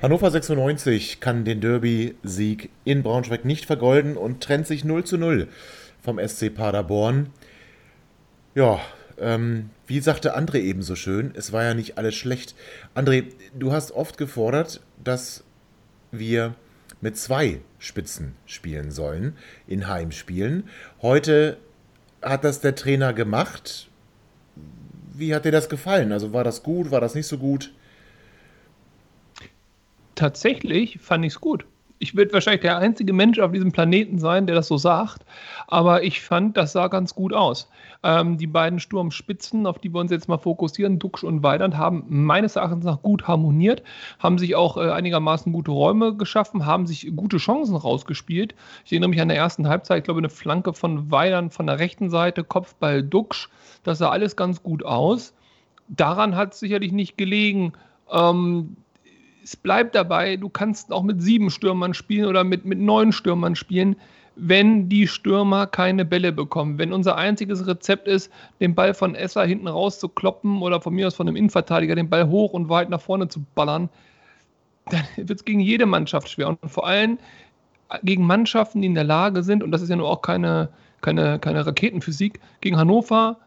Hannover 96 kann den Derby-Sieg in Braunschweig nicht vergolden und trennt sich 0 zu 0 vom SC Paderborn. Ja, ähm, wie sagte André eben so schön, es war ja nicht alles schlecht. André, du hast oft gefordert, dass wir mit zwei Spitzen spielen sollen in Heimspielen. Heute hat das der Trainer gemacht. Wie hat dir das gefallen? Also war das gut, war das nicht so gut? Tatsächlich fand ich es gut. Ich werde wahrscheinlich der einzige Mensch auf diesem Planeten sein, der das so sagt, aber ich fand, das sah ganz gut aus. Ähm, die beiden Sturmspitzen, auf die wir uns jetzt mal fokussieren, Duxch und Weidand, haben meines Erachtens nach gut harmoniert, haben sich auch äh, einigermaßen gute Räume geschaffen, haben sich gute Chancen rausgespielt. Ich erinnere mich an der ersten Halbzeit, ich glaube, eine Flanke von Weidand von der rechten Seite, Kopfball Duxch, das sah alles ganz gut aus. Daran hat es sicherlich nicht gelegen. Ähm, es bleibt dabei, du kannst auch mit sieben Stürmern spielen oder mit, mit neun Stürmern spielen, wenn die Stürmer keine Bälle bekommen. Wenn unser einziges Rezept ist, den Ball von Esser hinten raus zu kloppen oder von mir aus von einem Innenverteidiger den Ball hoch und weit nach vorne zu ballern, dann wird es gegen jede Mannschaft schwer. Und vor allem gegen Mannschaften, die in der Lage sind, und das ist ja nur auch keine, keine, keine Raketenphysik, gegen Hannover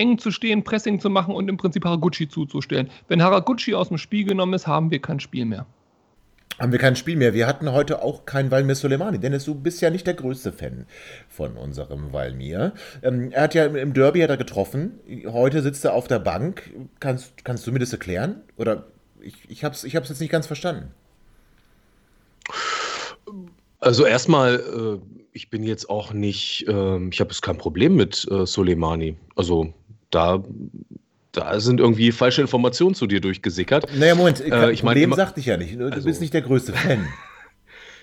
eng zu stehen, Pressing zu machen und im Prinzip Haraguchi zuzustellen. Wenn Haraguchi aus dem Spiel genommen ist, haben wir kein Spiel mehr. Haben wir kein Spiel mehr. Wir hatten heute auch kein Valmir Soleimani. Dennis, du bist ja nicht der größte Fan von unserem Valmir. Ähm, er hat ja im Derby hat er getroffen. Heute sitzt er auf der Bank. Kannst, kannst du mir das erklären? Oder ich, ich habe es ich jetzt nicht ganz verstanden. Also erstmal, äh, ich bin jetzt auch nicht, äh, ich habe jetzt kein Problem mit äh, Soleimani. Also da, da sind irgendwie falsche Informationen zu dir durchgesickert. Naja, Moment, äh, ich meine, sagte ich ja nicht. Du also, bist nicht der größte Fan.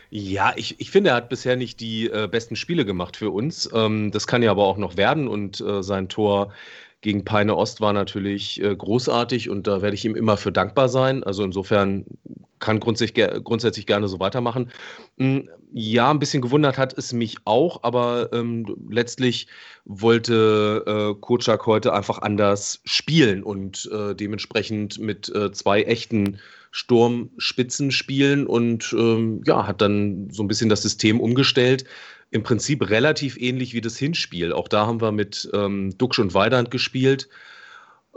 Ja, ich, ich finde, er hat bisher nicht die äh, besten Spiele gemacht für uns. Ähm, das kann ja aber auch noch werden und äh, sein Tor gegen Peine Ost war natürlich äh, großartig und da werde ich ihm immer für dankbar sein. Also insofern kann grundsätzlich, grundsätzlich gerne so weitermachen. Hm, ja, ein bisschen gewundert hat es mich auch, aber ähm, letztlich wollte äh, Kocak heute einfach anders spielen und äh, dementsprechend mit äh, zwei echten Sturmspitzen spielen und ähm, ja, hat dann so ein bisschen das System umgestellt. Im Prinzip relativ ähnlich wie das Hinspiel. Auch da haben wir mit ähm, Duxch und Weidand gespielt.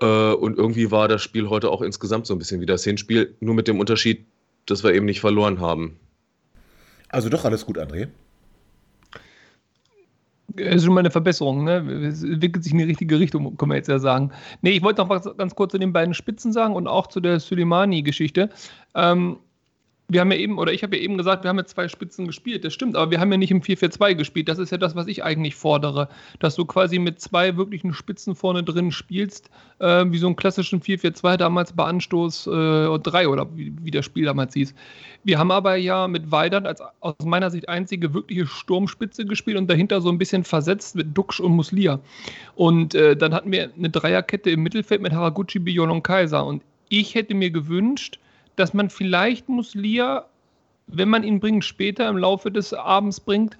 Äh, und irgendwie war das Spiel heute auch insgesamt so ein bisschen wie das Hinspiel, nur mit dem Unterschied, dass wir eben nicht verloren haben. Also doch alles gut, André. Das ist schon mal eine Verbesserung, ne? Es entwickelt sich in die richtige Richtung, kann man jetzt ja sagen. Nee, ich wollte noch was ganz kurz zu den beiden Spitzen sagen und auch zu der Suleimani-Geschichte. Ähm, wir haben ja eben, oder ich habe ja eben gesagt, wir haben ja zwei Spitzen gespielt, das stimmt, aber wir haben ja nicht im 4-4-2 gespielt. Das ist ja das, was ich eigentlich fordere, dass du quasi mit zwei wirklichen Spitzen vorne drin spielst, äh, wie so einen klassischen 4-4-2 damals bei Anstoß äh, 3 oder wie, wie das Spiel damals hieß. Wir haben aber ja mit Weidern als aus meiner Sicht einzige wirkliche Sturmspitze gespielt und dahinter so ein bisschen versetzt mit Duxch und Muslia. Und äh, dann hatten wir eine Dreierkette im Mittelfeld mit Haraguchi, Bion und Kaiser. Und ich hätte mir gewünscht, dass man vielleicht Muslia, wenn man ihn bringt, später im Laufe des Abends bringt,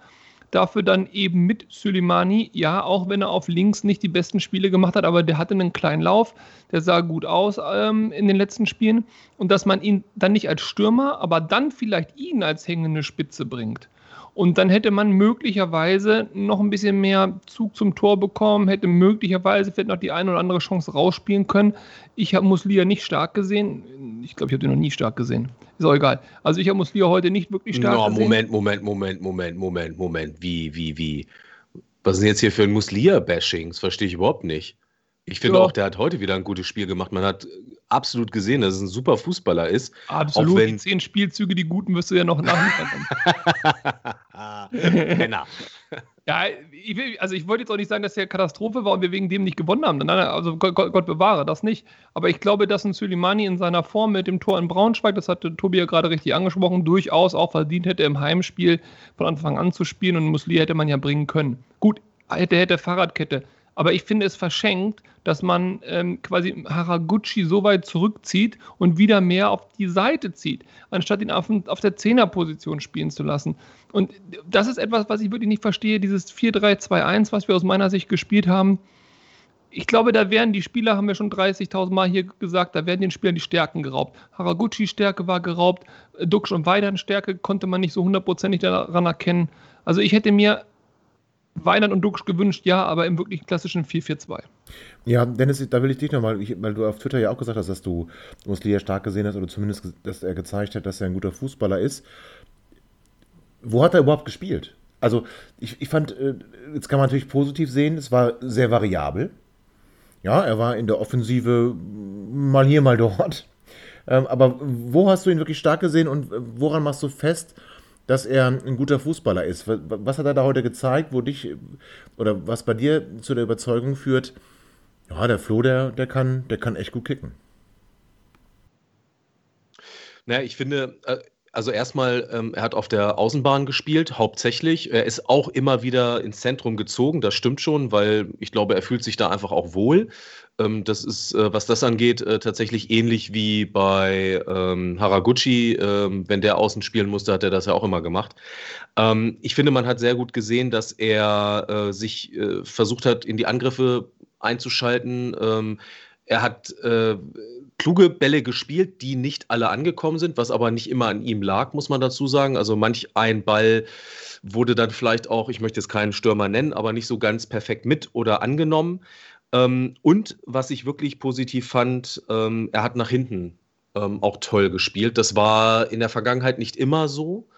dafür dann eben mit Suleimani, ja, auch wenn er auf links nicht die besten Spiele gemacht hat, aber der hatte einen kleinen Lauf, der sah gut aus ähm, in den letzten Spielen und dass man ihn dann nicht als Stürmer, aber dann vielleicht ihn als hängende Spitze bringt. Und dann hätte man möglicherweise noch ein bisschen mehr Zug zum Tor bekommen, hätte möglicherweise vielleicht noch die eine oder andere Chance rausspielen können. Ich habe Muslia nicht stark gesehen. Ich glaube, ich habe den noch nie stark gesehen. Ist auch egal. Also ich habe Muslia heute nicht wirklich stark no, gesehen. Moment, Moment, Moment, Moment, Moment, Moment. Wie, wie, wie? Was ist denn jetzt hier für ein Muslia-Bashing? Das verstehe ich überhaupt nicht. Ich finde ja. auch, der hat heute wieder ein gutes Spiel gemacht. Man hat absolut gesehen, dass es ein super Fußballer ist. Absolut. Auch wenn die zehn Spielzüge, die guten, wirst du ja noch nachliefern. Penner. Ja, ich will, also ich wollte jetzt auch nicht sagen, dass der Katastrophe war und wir wegen dem nicht gewonnen haben. Nein, also Gott, Gott, Gott, bewahre das nicht. Aber ich glaube, dass ein Suleimani in seiner Form mit dem Tor in Braunschweig, das hatte Tobi ja gerade richtig angesprochen, durchaus auch verdient hätte, im Heimspiel von Anfang an zu spielen und Musli hätte man ja bringen können. Gut, hätte, hätte Fahrradkette. Aber ich finde es verschenkt, dass man ähm, quasi Haraguchi so weit zurückzieht und wieder mehr auf die Seite zieht, anstatt ihn auf, auf der Zehnerposition spielen zu lassen. Und das ist etwas, was ich wirklich nicht verstehe, dieses 4-3-2-1, was wir aus meiner Sicht gespielt haben. Ich glaube, da werden die Spieler, haben wir schon 30.000 Mal hier gesagt, da werden den Spielern die Stärken geraubt. Haraguchis Stärke war geraubt, Duxch und Weidern Stärke konnte man nicht so hundertprozentig daran erkennen. Also ich hätte mir Weinand und Duxch gewünscht, ja, aber im wirklich klassischen 4-4-2. Ja, Dennis, da will ich dich nochmal, weil du auf Twitter ja auch gesagt hast, dass du Muslia stark gesehen hast oder zumindest, dass er gezeigt hat, dass er ein guter Fußballer ist. Wo hat er überhaupt gespielt? Also, ich, ich fand, äh, jetzt kann man natürlich positiv sehen, es war sehr variabel. Ja, er war in der Offensive mal hier, mal dort. Ähm, aber wo hast du ihn wirklich stark gesehen und äh, woran machst du fest, dass er ein guter Fußballer ist. Was hat er da heute gezeigt, wo dich oder was bei dir zu der Überzeugung führt, ja, der Flo, der, der, kann, der kann echt gut kicken? Naja, ich finde, äh, also erstmal, ähm, er hat auf der Außenbahn gespielt, hauptsächlich. Er ist auch immer wieder ins Zentrum gezogen, das stimmt schon, weil ich glaube, er fühlt sich da einfach auch wohl. Ähm, das ist, äh, was das angeht, äh, tatsächlich ähnlich wie bei ähm, Haraguchi. Ähm, wenn der außen spielen musste, hat er das ja auch immer gemacht. Ähm, ich finde, man hat sehr gut gesehen, dass er äh, sich äh, versucht hat, in die Angriffe einzuschalten. Ähm, er hat äh, kluge Bälle gespielt, die nicht alle angekommen sind, was aber nicht immer an ihm lag, muss man dazu sagen. Also manch ein Ball wurde dann vielleicht auch, ich möchte jetzt keinen Stürmer nennen, aber nicht so ganz perfekt mit oder angenommen. Ähm, und was ich wirklich positiv fand, ähm, er hat nach hinten ähm, auch toll gespielt. Das war in der Vergangenheit nicht immer so.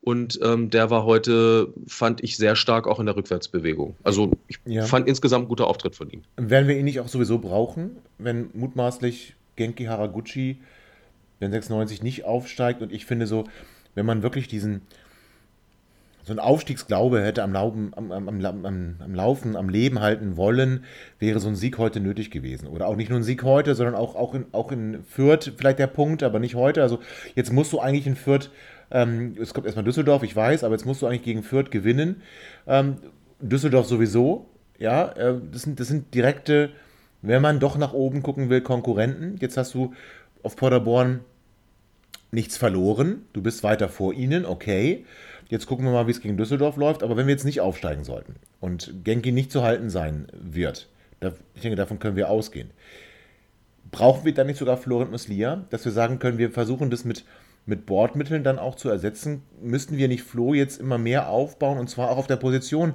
Und ähm, der war heute, fand ich, sehr stark auch in der Rückwärtsbewegung. Also ich ja. fand insgesamt ein guter Auftritt von ihm. Werden wir ihn nicht auch sowieso brauchen, wenn mutmaßlich Genki Haraguchi, wenn 96 nicht aufsteigt? Und ich finde so, wenn man wirklich diesen, so ein Aufstiegsglaube hätte am, Laufen, am, am, am, am, Laufen, am Leben halten wollen, wäre so ein Sieg heute nötig gewesen. Oder auch nicht nur ein Sieg heute, sondern auch, auch, in, auch in Fürth vielleicht der Punkt, aber nicht heute. Also jetzt musst du eigentlich in Fürth, ähm, es kommt erstmal Düsseldorf, ich weiß, aber jetzt musst du eigentlich gegen Fürth gewinnen. Ähm, Düsseldorf sowieso, ja, äh, das, sind, das sind direkte, wenn man doch nach oben gucken will, Konkurrenten. Jetzt hast du auf Paderborn nichts verloren, du bist weiter vor ihnen, okay. Jetzt gucken wir mal, wie es gegen Düsseldorf läuft. Aber wenn wir jetzt nicht aufsteigen sollten und Genki nicht zu halten sein wird, da, ich denke, davon können wir ausgehen. Brauchen wir dann nicht sogar Florent Muslia, dass wir sagen können, wir versuchen das mit, mit Bordmitteln dann auch zu ersetzen? Müssten wir nicht Flo jetzt immer mehr aufbauen und zwar auch auf der Position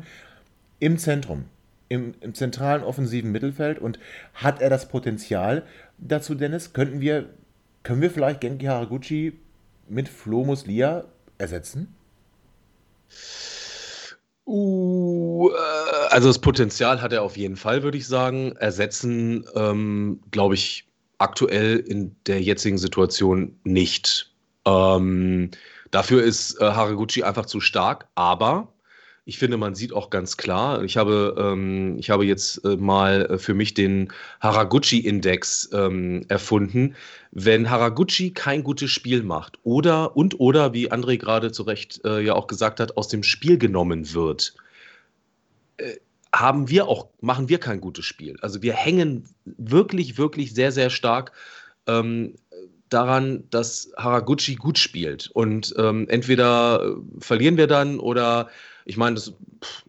im Zentrum, im, im zentralen offensiven Mittelfeld? Und hat er das Potenzial dazu, Dennis? Könnten wir, können wir vielleicht Genki Haraguchi mit Flo Muslia ersetzen? Uh, äh, also das Potenzial hat er auf jeden Fall, würde ich sagen. Ersetzen, ähm, glaube ich, aktuell in der jetzigen Situation nicht. Ähm, dafür ist äh, Haraguchi einfach zu stark, aber ich finde, man sieht auch ganz klar, ich habe, ähm, ich habe jetzt äh, mal äh, für mich den Haraguchi-Index ähm, erfunden. Wenn Haraguchi kein gutes Spiel macht oder und oder, wie André gerade zu Recht äh, ja auch gesagt hat, aus dem Spiel genommen wird, äh, haben wir auch, machen wir kein gutes Spiel. Also wir hängen wirklich, wirklich sehr, sehr stark ähm, daran, dass Haraguchi gut spielt. Und ähm, entweder äh, verlieren wir dann oder ich meine, das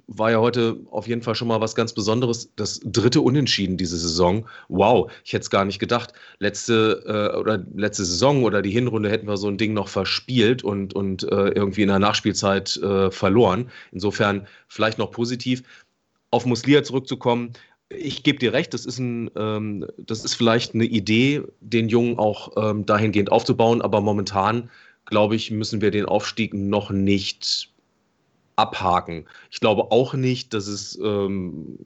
war ja heute auf jeden Fall schon mal was ganz Besonderes. Das dritte Unentschieden diese Saison. Wow, ich hätte es gar nicht gedacht. Letzte äh, oder letzte Saison oder die Hinrunde hätten wir so ein Ding noch verspielt und, und äh, irgendwie in der Nachspielzeit äh, verloren. Insofern vielleicht noch positiv. Auf Muslia zurückzukommen, ich gebe dir recht, das ist, ein, ähm, das ist vielleicht eine Idee, den Jungen auch ähm, dahingehend aufzubauen, aber momentan, glaube ich, müssen wir den Aufstieg noch nicht abhaken. Ich glaube auch nicht, dass es ähm,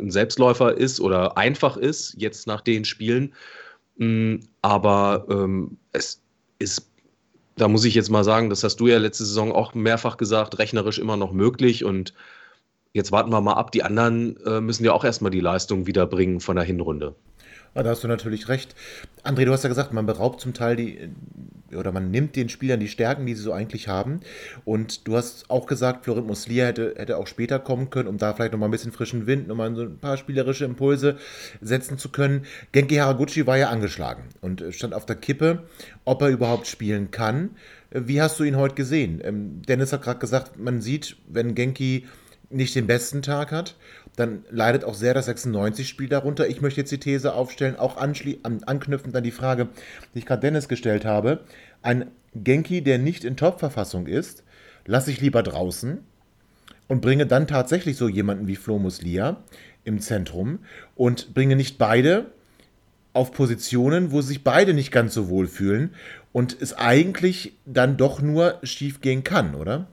ein Selbstläufer ist oder einfach ist, jetzt nach den Spielen. Mm, aber ähm, es ist da muss ich jetzt mal sagen, das hast du ja letzte Saison auch mehrfach gesagt, rechnerisch immer noch möglich und jetzt warten wir mal ab. Die anderen äh, müssen ja auch erstmal die Leistung wiederbringen von der Hinrunde. Ja, da hast du natürlich recht. André, du hast ja gesagt, man beraubt zum Teil die, oder man nimmt den Spielern die Stärken, die sie so eigentlich haben. Und du hast auch gesagt, Florent Muslia hätte, hätte auch später kommen können, um da vielleicht nochmal ein bisschen frischen Wind, nochmal so ein paar spielerische Impulse setzen zu können. Genki Haraguchi war ja angeschlagen und stand auf der Kippe, ob er überhaupt spielen kann. Wie hast du ihn heute gesehen? Ähm, Dennis hat gerade gesagt, man sieht, wenn Genki nicht den besten Tag hat, dann leidet auch sehr das 96-Spiel darunter. Ich möchte jetzt die These aufstellen, auch an, anknüpfend an die Frage, die ich gerade Dennis gestellt habe. Ein Genki, der nicht in Top-Verfassung ist, lasse ich lieber draußen und bringe dann tatsächlich so jemanden wie Flo Muslia im Zentrum und bringe nicht beide auf Positionen, wo sich beide nicht ganz so wohl fühlen und es eigentlich dann doch nur schief gehen kann, oder?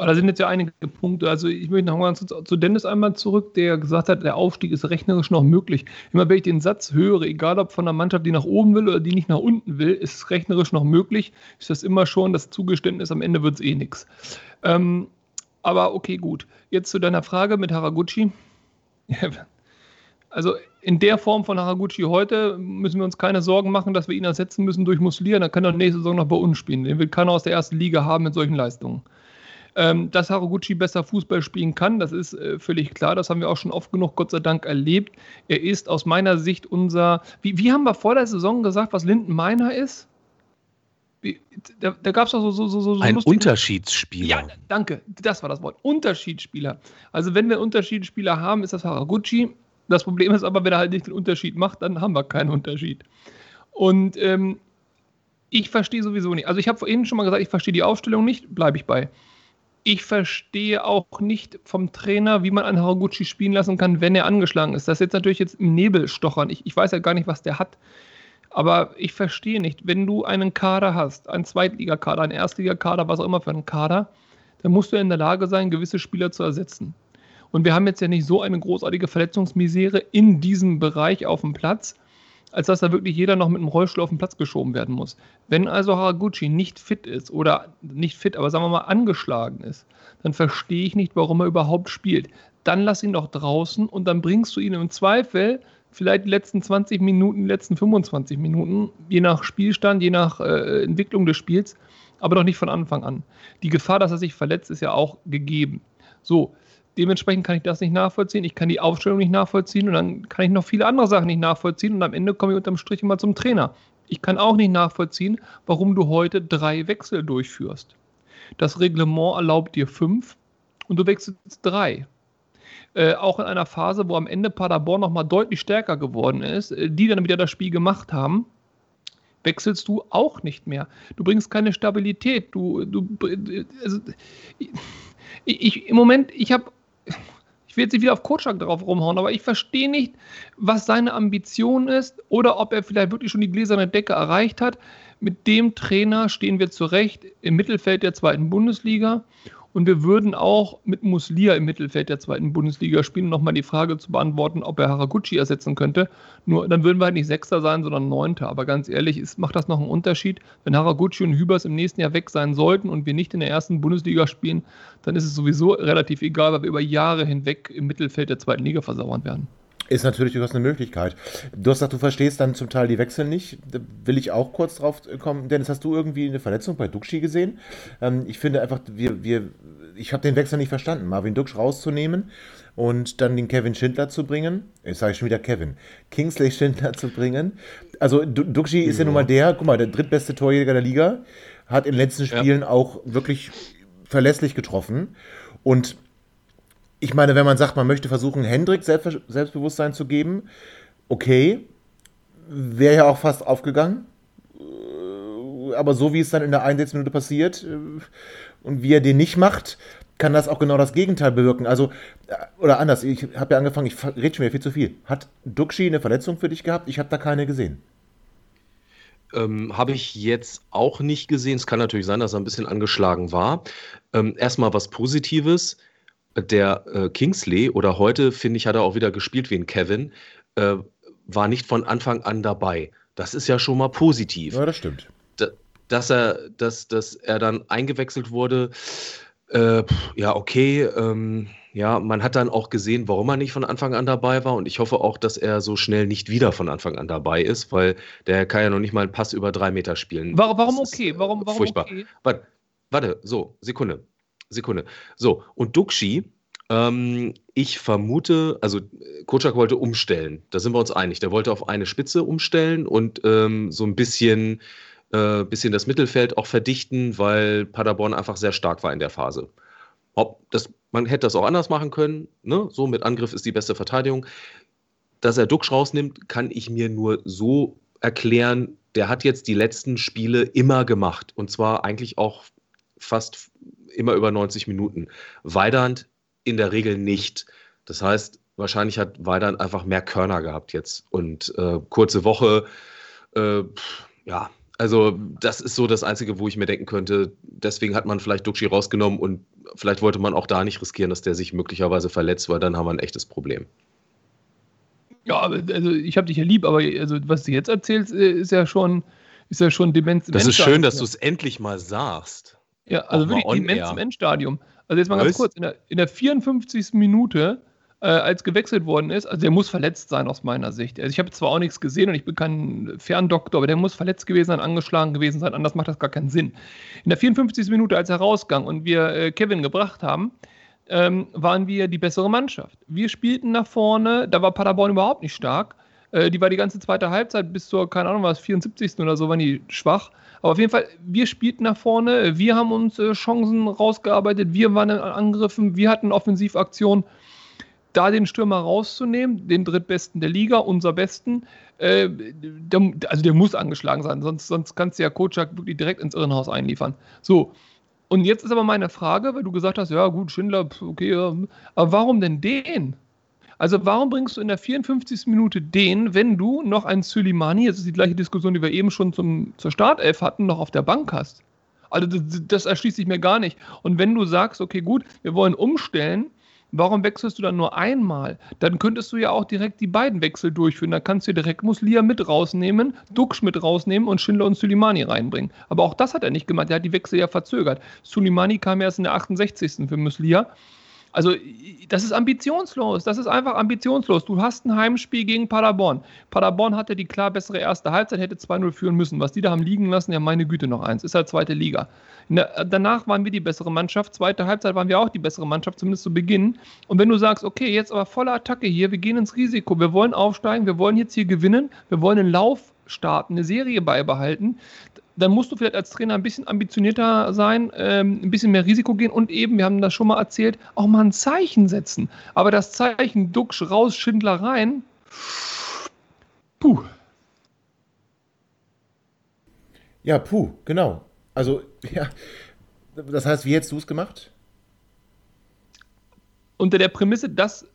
Aber da sind jetzt ja einige Punkte. Also ich möchte noch mal zu Dennis einmal zurück, der gesagt hat, der Aufstieg ist rechnerisch noch möglich. Immer wenn ich den Satz höre, egal ob von einer Mannschaft, die nach oben will oder die nicht nach unten will, ist es rechnerisch noch möglich, ist das immer schon das Zugeständnis, am Ende wird es eh nichts. Ähm, aber okay, gut. Jetzt zu deiner Frage mit Haraguchi. Also in der Form von Haraguchi heute müssen wir uns keine Sorgen machen, dass wir ihn ersetzen müssen durch Muslia. Dann kann er nächste Saison noch bei uns spielen. Den will keiner aus der ersten Liga haben mit solchen Leistungen. Ähm, dass Haraguchi besser Fußball spielen kann, das ist äh, völlig klar. Das haben wir auch schon oft genug, Gott sei Dank, erlebt. Er ist aus meiner Sicht unser. Wie, wie haben wir vor der Saison gesagt, was Linden Meiner ist? Wie, da, da gab es doch so, so, so, so Ein lustige... Unterschiedsspieler. Ja, danke. Das war das Wort. Unterschiedsspieler. Also, wenn wir einen Unterschiedsspieler haben, ist das Haraguchi. Das Problem ist aber, wenn er halt nicht den Unterschied macht, dann haben wir keinen Unterschied. Und ähm, ich verstehe sowieso nicht. Also, ich habe vorhin schon mal gesagt, ich verstehe die Aufstellung nicht, bleibe ich bei ich verstehe auch nicht vom Trainer, wie man einen Haraguchi spielen lassen kann, wenn er angeschlagen ist. Das ist jetzt natürlich jetzt im Nebel stochern. Ich, ich weiß ja gar nicht, was der hat. Aber ich verstehe nicht, wenn du einen Kader hast, einen Zweitligakader, einen Erstligakader, was auch immer für einen Kader, dann musst du in der Lage sein, gewisse Spieler zu ersetzen. Und wir haben jetzt ja nicht so eine großartige Verletzungsmisere in diesem Bereich auf dem Platz, als dass da wirklich jeder noch mit einem Rollstuhl auf den Platz geschoben werden muss. Wenn also Haraguchi nicht fit ist oder nicht fit, aber sagen wir mal angeschlagen ist, dann verstehe ich nicht, warum er überhaupt spielt. Dann lass ihn doch draußen und dann bringst du ihn im Zweifel vielleicht die letzten 20 Minuten, die letzten 25 Minuten, je nach Spielstand, je nach äh, Entwicklung des Spiels, aber doch nicht von Anfang an. Die Gefahr, dass er sich verletzt, ist ja auch gegeben. So, Dementsprechend kann ich das nicht nachvollziehen, ich kann die Aufstellung nicht nachvollziehen und dann kann ich noch viele andere Sachen nicht nachvollziehen und am Ende komme ich unterm Strich immer zum Trainer. Ich kann auch nicht nachvollziehen, warum du heute drei Wechsel durchführst. Das Reglement erlaubt dir fünf und du wechselst drei. Äh, auch in einer Phase, wo am Ende Paderborn nochmal deutlich stärker geworden ist, äh, die dann wieder das Spiel gemacht haben, wechselst du auch nicht mehr. Du bringst keine Stabilität. Du, du, also, ich, ich, im Moment, ich habe ich will jetzt nicht wieder auf Kotschak drauf rumhauen, aber ich verstehe nicht, was seine Ambition ist oder ob er vielleicht wirklich schon die gläserne Decke erreicht hat. Mit dem Trainer stehen wir zurecht im Mittelfeld der zweiten Bundesliga und wir würden auch mit Muslia im Mittelfeld der zweiten Bundesliga spielen, um nochmal die Frage zu beantworten, ob er Haraguchi ersetzen könnte. Nur dann würden wir halt nicht Sechster sein, sondern Neunter. Aber ganz ehrlich, ist, macht das noch einen Unterschied? Wenn Haraguchi und Hübers im nächsten Jahr weg sein sollten und wir nicht in der ersten Bundesliga spielen, dann ist es sowieso relativ egal, weil wir über Jahre hinweg im Mittelfeld der zweiten Liga versauern werden. Ist natürlich durchaus eine Möglichkeit. Du hast gesagt, du verstehst dann zum Teil die Wechsel nicht. Da will ich auch kurz drauf kommen. Dennis, hast du irgendwie eine Verletzung bei Duxi gesehen? Ähm, ich finde einfach, wir, wir, ich habe den Wechsel nicht verstanden. Marvin Dux rauszunehmen und dann den Kevin Schindler zu bringen. Jetzt sage ich schon wieder Kevin. Kingsley Schindler zu bringen. Also Duxi ist ja nun mal der, guck mal, der drittbeste Torjäger der Liga. Hat in den letzten Spielen ja. auch wirklich verlässlich getroffen. Und ich meine, wenn man sagt, man möchte versuchen, Hendrik Selbstbewusstsein zu geben, okay, wäre ja auch fast aufgegangen. Äh, aber so wie es dann in der Einsatzminute passiert äh, und wie er den nicht macht, kann das auch genau das Gegenteil bewirken. Also, äh, oder anders, ich habe ja angefangen, ich rede schon wieder viel zu viel. Hat Duxi eine Verletzung für dich gehabt? Ich habe da keine gesehen. Ähm, habe ich jetzt auch nicht gesehen. Es kann natürlich sein, dass er ein bisschen angeschlagen war. Ähm, erstmal was Positives der äh, Kingsley oder heute, finde ich, hat er auch wieder gespielt wie ein Kevin, äh, war nicht von Anfang an dabei. Das ist ja schon mal positiv. Ja, das stimmt. Da, dass er, dass, dass er dann eingewechselt wurde, äh, ja, okay. Ähm, ja, man hat dann auch gesehen, warum er nicht von Anfang an dabei war. Und ich hoffe auch, dass er so schnell nicht wieder von Anfang an dabei ist, weil der kann ja noch nicht mal einen Pass über drei Meter spielen. Warum, warum okay? Warum, warum furchtbar. okay? Warte, warte, so, Sekunde. Sekunde. So, und Duxi, ähm, ich vermute, also Kocak wollte umstellen. Da sind wir uns einig. Der wollte auf eine Spitze umstellen und ähm, so ein bisschen, äh, bisschen das Mittelfeld auch verdichten, weil Paderborn einfach sehr stark war in der Phase. Ob das, man hätte das auch anders machen können. Ne? So mit Angriff ist die beste Verteidigung. Dass er Duxch rausnimmt, kann ich mir nur so erklären. Der hat jetzt die letzten Spiele immer gemacht. Und zwar eigentlich auch fast immer über 90 Minuten. Weidand in der Regel nicht. Das heißt, wahrscheinlich hat Weidand einfach mehr Körner gehabt jetzt. Und äh, kurze Woche, äh, ja, also das ist so das Einzige, wo ich mir denken könnte, deswegen hat man vielleicht Duxi rausgenommen und vielleicht wollte man auch da nicht riskieren, dass der sich möglicherweise verletzt, weil dann haben wir ein echtes Problem. Ja, also ich habe dich ja lieb, aber also, was du jetzt erzählst, äh, ist ja schon, ist ja schon Demenz. Das ist schön, dass du es endlich mal sagst. Ja, also wirklich im Endstadium. Also jetzt mal ganz kurz, in der, in der 54. Minute äh, als gewechselt worden ist, also der muss verletzt sein aus meiner Sicht. Also ich habe zwar auch nichts gesehen und ich bin kein Ferndoktor, aber der muss verletzt gewesen sein, angeschlagen gewesen sein, anders macht das gar keinen Sinn. In der 54. Minute, als er rausgang und wir äh, Kevin gebracht haben, ähm, waren wir die bessere Mannschaft. Wir spielten nach vorne, da war Paderborn überhaupt nicht stark. Äh, die war die ganze zweite Halbzeit bis zur, keine Ahnung, was, 74. oder so, waren die schwach. Aber auf jeden Fall, wir spielten nach vorne, wir haben uns äh, Chancen rausgearbeitet, wir waren in Angriffen, wir hatten Offensivaktionen da den Stürmer rauszunehmen, den drittbesten der Liga, unser Besten, äh, der, also der muss angeschlagen sein, sonst, sonst kannst du ja Kocak wirklich direkt ins Irrenhaus einliefern. So, und jetzt ist aber meine Frage, weil du gesagt hast, ja gut, Schindler, okay, aber warum denn den? Also warum bringst du in der 54. Minute den, wenn du noch einen Suleimani, das ist die gleiche Diskussion, die wir eben schon zum, zur Startelf hatten, noch auf der Bank hast? Also das, das erschließt sich mir gar nicht. Und wenn du sagst, okay, gut, wir wollen umstellen, Warum wechselst du dann nur einmal? Dann könntest du ja auch direkt die beiden Wechsel durchführen. Da kannst du direkt Muslia mit rausnehmen, Duxch mit rausnehmen und Schindler und Sulimani reinbringen. Aber auch das hat er nicht gemacht. Er hat die Wechsel ja verzögert. Sulimani kam erst in der 68. für Muslia. Also, das ist ambitionslos. Das ist einfach ambitionslos. Du hast ein Heimspiel gegen Paderborn. Paderborn hatte die klar bessere erste Halbzeit, hätte 2-0 führen müssen. Was die da haben liegen lassen, ja, meine Güte, noch eins. Ist halt zweite Liga. Der, danach waren wir die bessere Mannschaft. Zweite Halbzeit waren wir auch die bessere Mannschaft, zumindest zu Beginn. Und wenn du sagst, okay, jetzt aber volle Attacke hier, wir gehen ins Risiko, wir wollen aufsteigen, wir wollen jetzt hier gewinnen, wir wollen einen Lauf starten, eine Serie beibehalten, dann musst du vielleicht als Trainer ein bisschen ambitionierter sein, ähm, ein bisschen mehr Risiko gehen und eben, wir haben das schon mal erzählt, auch mal ein Zeichen setzen. Aber das Zeichen Duxch raus, Schindler rein, puh. Ja, puh, genau. Also, ja, das heißt, wie hättest du es gemacht? Unter der Prämisse, dass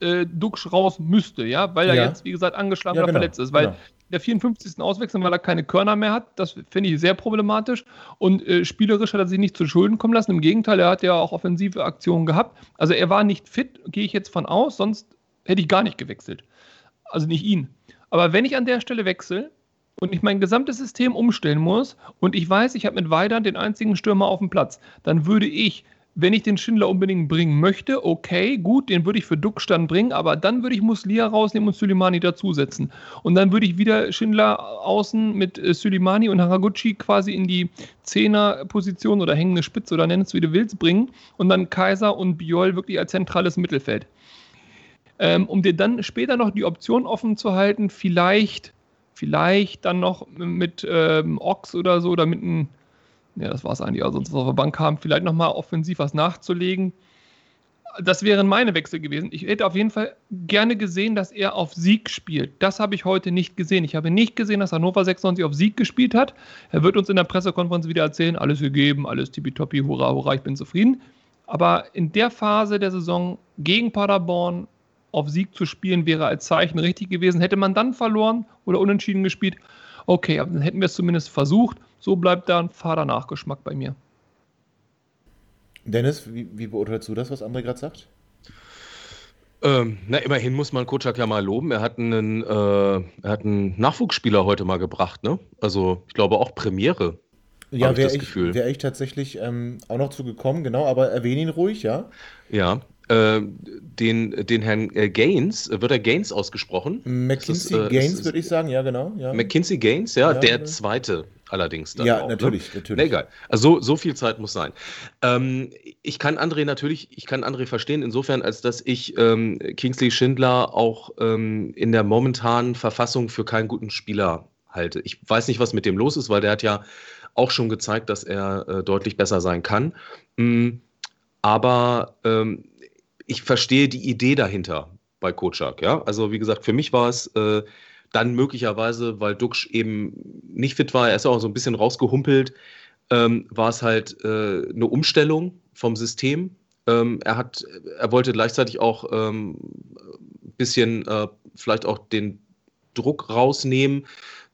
äh, Duxch raus müsste, ja, weil er ja. jetzt, wie gesagt, angeschlagen ja, oder genau, verletzt ist. Weil genau der 54. auswechseln, weil er keine Körner mehr hat. Das finde ich sehr problematisch. Und äh, spielerisch hat er sich nicht zu Schulden kommen lassen. Im Gegenteil, er hat ja auch offensive Aktionen gehabt. Also er war nicht fit, gehe ich jetzt von aus, sonst hätte ich gar nicht gewechselt. Also nicht ihn. Aber wenn ich an der Stelle wechsle und ich mein gesamtes System umstellen muss und ich weiß, ich habe mit Weidern den einzigen Stürmer auf dem Platz, dann würde ich wenn ich den Schindler unbedingt bringen möchte, okay, gut, den würde ich für Duckstand bringen, aber dann würde ich Muslia rausnehmen und Suleimani dazusetzen. Und dann würde ich wieder Schindler außen mit äh, Suleimani und Haraguchi quasi in die Zehner-Position oder hängende Spitze oder nenn es wie du willst bringen und dann Kaiser und Biol wirklich als zentrales Mittelfeld. Ähm, um dir dann später noch die Option offen zu halten, vielleicht, vielleicht dann noch mit ähm, Ox oder so oder mit einem ja, das war es eigentlich. Also sonst auf der Bank haben, vielleicht nochmal offensiv was nachzulegen. Das wären meine Wechsel gewesen. Ich hätte auf jeden Fall gerne gesehen, dass er auf Sieg spielt. Das habe ich heute nicht gesehen. Ich habe nicht gesehen, dass Hannover 96 auf Sieg gespielt hat. Er wird uns in der Pressekonferenz wieder erzählen, alles gegeben, alles tippitoppi, hurra, hurra, ich bin zufrieden. Aber in der Phase der Saison gegen Paderborn auf Sieg zu spielen, wäre als Zeichen richtig gewesen. Hätte man dann verloren oder unentschieden gespielt, okay, dann hätten wir es zumindest versucht. So bleibt da ein Fadernachgeschmack bei mir. Dennis, wie, wie beurteilst du das, was André gerade sagt? Ähm, na, immerhin muss man Kutschak ja mal loben. Er hat einen, äh, er hat einen Nachwuchsspieler heute mal gebracht, ne? Also, ich glaube auch Premiere. Ja, wäre ich, wär ich tatsächlich ähm, auch noch zu gekommen, genau, aber erwähne ihn ruhig, ja? Ja, äh, den, den Herrn äh, Gaines, wird er Gaines ausgesprochen? McKinsey das, äh, Gaines, würde ich sagen, ja, genau. Ja. McKinsey Gaines, ja, ja der genau. zweite allerdings dann Ja, auch, ne? natürlich, ne? natürlich. Egal. Also so, so viel Zeit muss sein. Ähm, ich kann André natürlich, ich kann André verstehen, insofern, als dass ich ähm, Kingsley Schindler auch ähm, in der momentanen Verfassung für keinen guten Spieler halte. Ich weiß nicht, was mit dem los ist, weil der hat ja auch schon gezeigt, dass er äh, deutlich besser sein kann. Mm, aber ähm, ich verstehe die Idee dahinter bei Kocak. Ja? Also wie gesagt, für mich war es äh, dann möglicherweise, weil Duxch eben nicht fit war, er ist auch so ein bisschen rausgehumpelt, ähm, war es halt äh, eine Umstellung vom System. Ähm, er, hat, er wollte gleichzeitig auch ein ähm, bisschen äh, vielleicht auch den Druck rausnehmen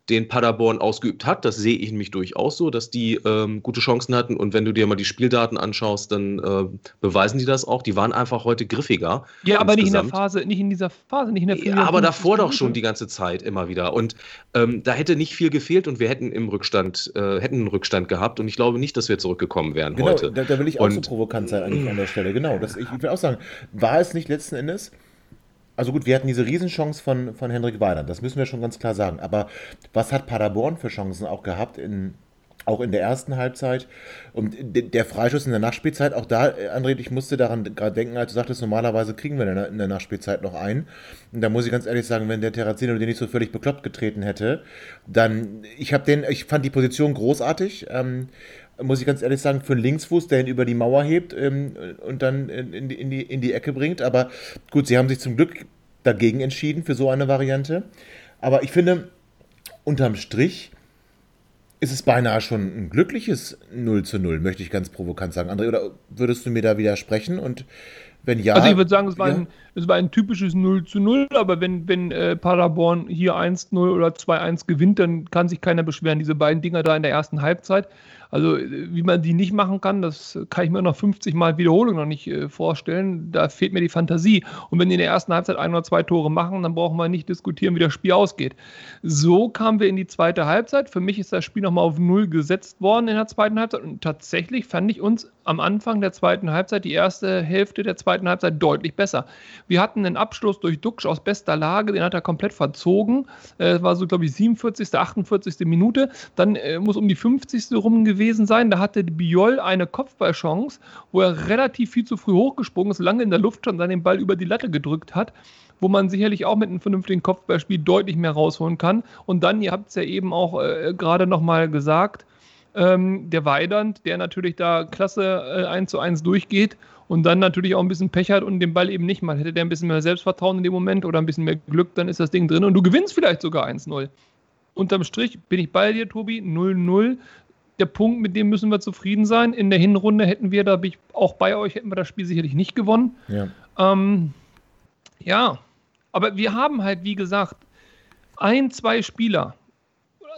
den Paderborn ausgeübt hat. Das sehe ich nämlich durchaus so, dass die ähm, gute Chancen hatten. Und wenn du dir mal die Spieldaten anschaust, dann äh, beweisen die das auch. Die waren einfach heute griffiger. Ja, aber nicht in der Phase, nicht in dieser Phase, nicht in der ja, Aber davor doch schon die ganze Zeit immer wieder. Und ähm, da hätte nicht viel gefehlt und wir hätten im Rückstand, äh, hätten einen Rückstand gehabt. Und ich glaube nicht, dass wir zurückgekommen wären genau, heute. Da, da will ich auch und, so provokant sein eigentlich an der Stelle. Genau. Das, ich will auch sagen, war es nicht letzten Endes also gut, wir hatten diese Riesenchance von, von Hendrik Weidand, das müssen wir schon ganz klar sagen. Aber was hat Paderborn für Chancen auch gehabt in, auch in der ersten Halbzeit. Und der Freischuss in der Nachspielzeit, auch da, André, ich musste daran gerade denken, als du sagtest, normalerweise kriegen wir in der Nachspielzeit noch einen. Und da muss ich ganz ehrlich sagen, wenn der Terrazino den nicht so völlig bekloppt getreten hätte, dann, ich den, ich fand die Position großartig. Ähm, muss ich ganz ehrlich sagen, für einen Linksfuß, der ihn über die Mauer hebt ähm, und dann in die, in, die, in die Ecke bringt. Aber gut, sie haben sich zum Glück dagegen entschieden für so eine Variante. Aber ich finde, unterm Strich ist es beinahe schon ein glückliches 0 zu 0, möchte ich ganz provokant sagen. André, oder würdest du mir da widersprechen? Und wenn ja. Also ich würde sagen, es war, ja. ein, es war ein typisches 0 zu 0, aber wenn, wenn äh, Paderborn hier 1-0 oder 2-1 gewinnt, dann kann sich keiner beschweren. Diese beiden Dinger da in der ersten Halbzeit also wie man die nicht machen kann, das kann ich mir noch 50 Mal Wiederholung noch nicht äh, vorstellen. Da fehlt mir die Fantasie. Und wenn die in der ersten Halbzeit ein oder zwei Tore machen, dann brauchen wir nicht diskutieren, wie das Spiel ausgeht. So kamen wir in die zweite Halbzeit. Für mich ist das Spiel nochmal auf Null gesetzt worden in der zweiten Halbzeit. Und tatsächlich fand ich uns am Anfang der zweiten Halbzeit, die erste Hälfte der zweiten Halbzeit, deutlich besser. Wir hatten einen Abschluss durch Duxch aus bester Lage, den hat er komplett verzogen. Es äh, war so, glaube ich, 47., 48. Minute. Dann äh, muss um die 50. rum gewesen sein. Da hatte Biol eine Kopfballchance, wo er relativ viel zu früh hochgesprungen ist, lange in der Luft stand, dann den Ball über die Latte gedrückt hat, wo man sicherlich auch mit einem vernünftigen Kopfballspiel deutlich mehr rausholen kann. Und dann, ihr habt es ja eben auch äh, gerade nochmal gesagt, ähm, der Weidand, der natürlich da klasse äh, 1 zu 1 durchgeht und dann natürlich auch ein bisschen Pech hat und den Ball eben nicht mal. Hätte der ein bisschen mehr Selbstvertrauen in dem Moment oder ein bisschen mehr Glück, dann ist das Ding drin und du gewinnst vielleicht sogar 1-0. Unterm Strich bin ich bei dir, Tobi, 0-0 der Punkt, mit dem müssen wir zufrieden sein. In der Hinrunde hätten wir, da bin ich auch bei euch, hätten wir das Spiel sicherlich nicht gewonnen. Ja. Ähm, ja, aber wir haben halt, wie gesagt, ein, zwei Spieler,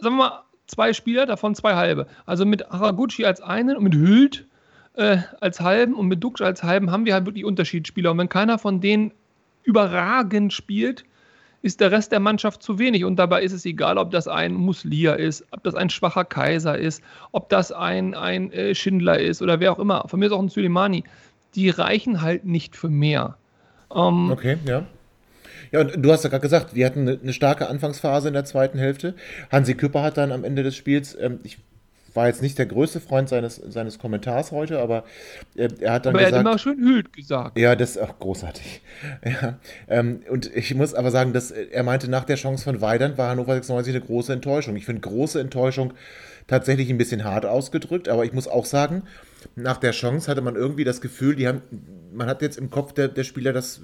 sagen wir mal, zwei Spieler, davon zwei halbe. Also mit Haraguchi als einen und mit Hült äh, als halben und mit Dux als halben haben wir halt wirklich Unterschiedsspieler. Und wenn keiner von denen überragend spielt, ist der Rest der Mannschaft zu wenig. Und dabei ist es egal, ob das ein Muslia ist, ob das ein schwacher Kaiser ist, ob das ein, ein äh, Schindler ist oder wer auch immer. Von mir ist auch ein Suleimani. Die reichen halt nicht für mehr. Ähm, okay, ja. Ja, und du hast ja gerade gesagt, wir hatten eine, eine, starke Anfangsphase in der zweiten Hälfte. Hansi Küpper hat dann am Ende des Spiels, ähm, ich war jetzt nicht der größte Freund seines, seines Kommentars heute, aber äh, er hat dann aber gesagt. Er hat immer schön Hült gesagt. Ja, das ist auch großartig. Ja, ähm, und ich muss aber sagen, dass er meinte, nach der Chance von Weidand war Hannover 96 eine große Enttäuschung. Ich finde große Enttäuschung tatsächlich ein bisschen hart ausgedrückt, aber ich muss auch sagen, nach der Chance hatte man irgendwie das Gefühl, die haben, man hat jetzt im Kopf der, der Spieler, das